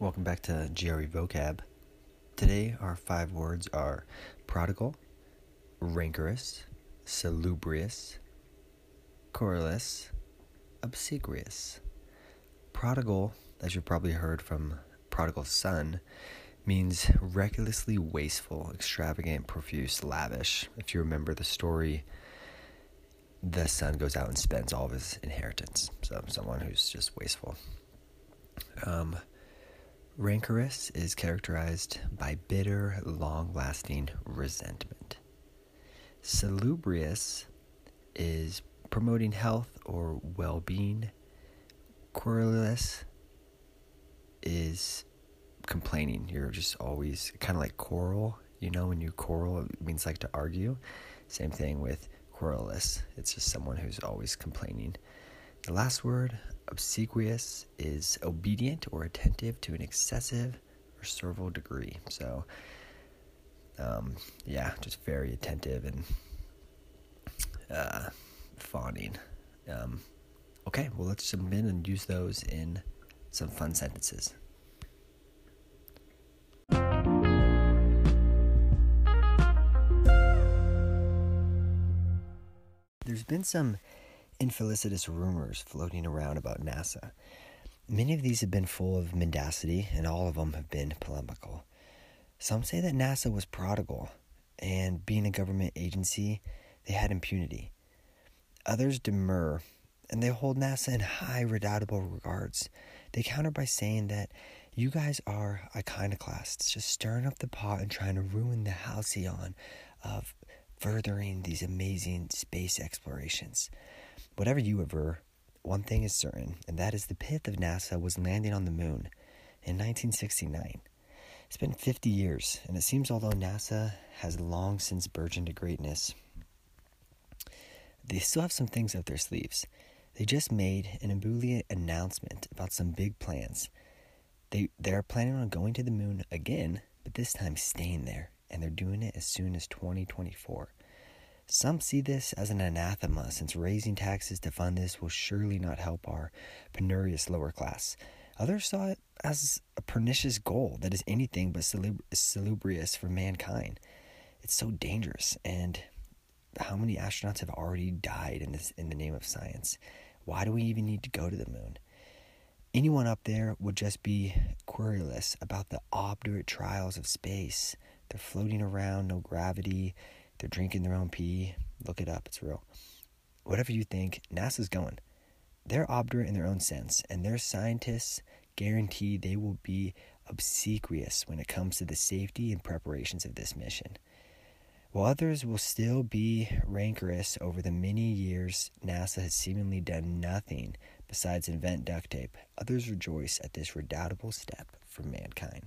Welcome back to GRE Vocab. Today, our five words are prodigal, rancorous, salubrious, querulous, obsequious. Prodigal, as you've probably heard from prodigal son, means recklessly wasteful, extravagant, profuse, lavish. If you remember the story, the son goes out and spends all of his inheritance. So, someone who's just wasteful. Um, rancorous is characterized by bitter, long lasting resentment. Salubrious is promoting health or well being. Querulous is complaining. You're just always kind of like quarrel. You know, when you quarrel, it means like to argue. Same thing with querulous. It's just someone who's always complaining. The last word, obsequious, is obedient or attentive to an excessive or servile degree. So, um, yeah, just very attentive and uh, fawning. Um, okay, well, let's jump in and use those in some fun sentences. There's been some infelicitous rumors floating around about NASA. Many of these have been full of mendacity, and all of them have been polemical. Some say that NASA was prodigal, and being a government agency, they had impunity. Others demur, and they hold NASA in high, redoubtable regards. They counter by saying that you guys are iconoclasts, just stirring up the pot and trying to ruin the halcyon of furthering these amazing space explorations. Whatever you aver, one thing is certain, and that is the pith of NASA was landing on the moon in 1969. It's been 50 years, and it seems although NASA has long since burgeoned to greatness, they still have some things up their sleeves. They just made an ebullient announcement about some big plans. They they're planning on going to the moon again, but this time staying there and they're doing it as soon as 2024. Some see this as an anathema, since raising taxes to fund this will surely not help our penurious lower class. Others saw it as a pernicious goal that is anything but salubrious for mankind. It's so dangerous, and how many astronauts have already died in this in the name of science? Why do we even need to go to the moon? Anyone up there would just be querulous about the obdurate trials of space. They're floating around, no gravity. They're drinking their own pee. Look it up, it's real. Whatever you think, NASA's going. They're obdurate in their own sense, and their scientists guarantee they will be obsequious when it comes to the safety and preparations of this mission. While others will still be rancorous over the many years NASA has seemingly done nothing besides invent duct tape, others rejoice at this redoubtable step for mankind.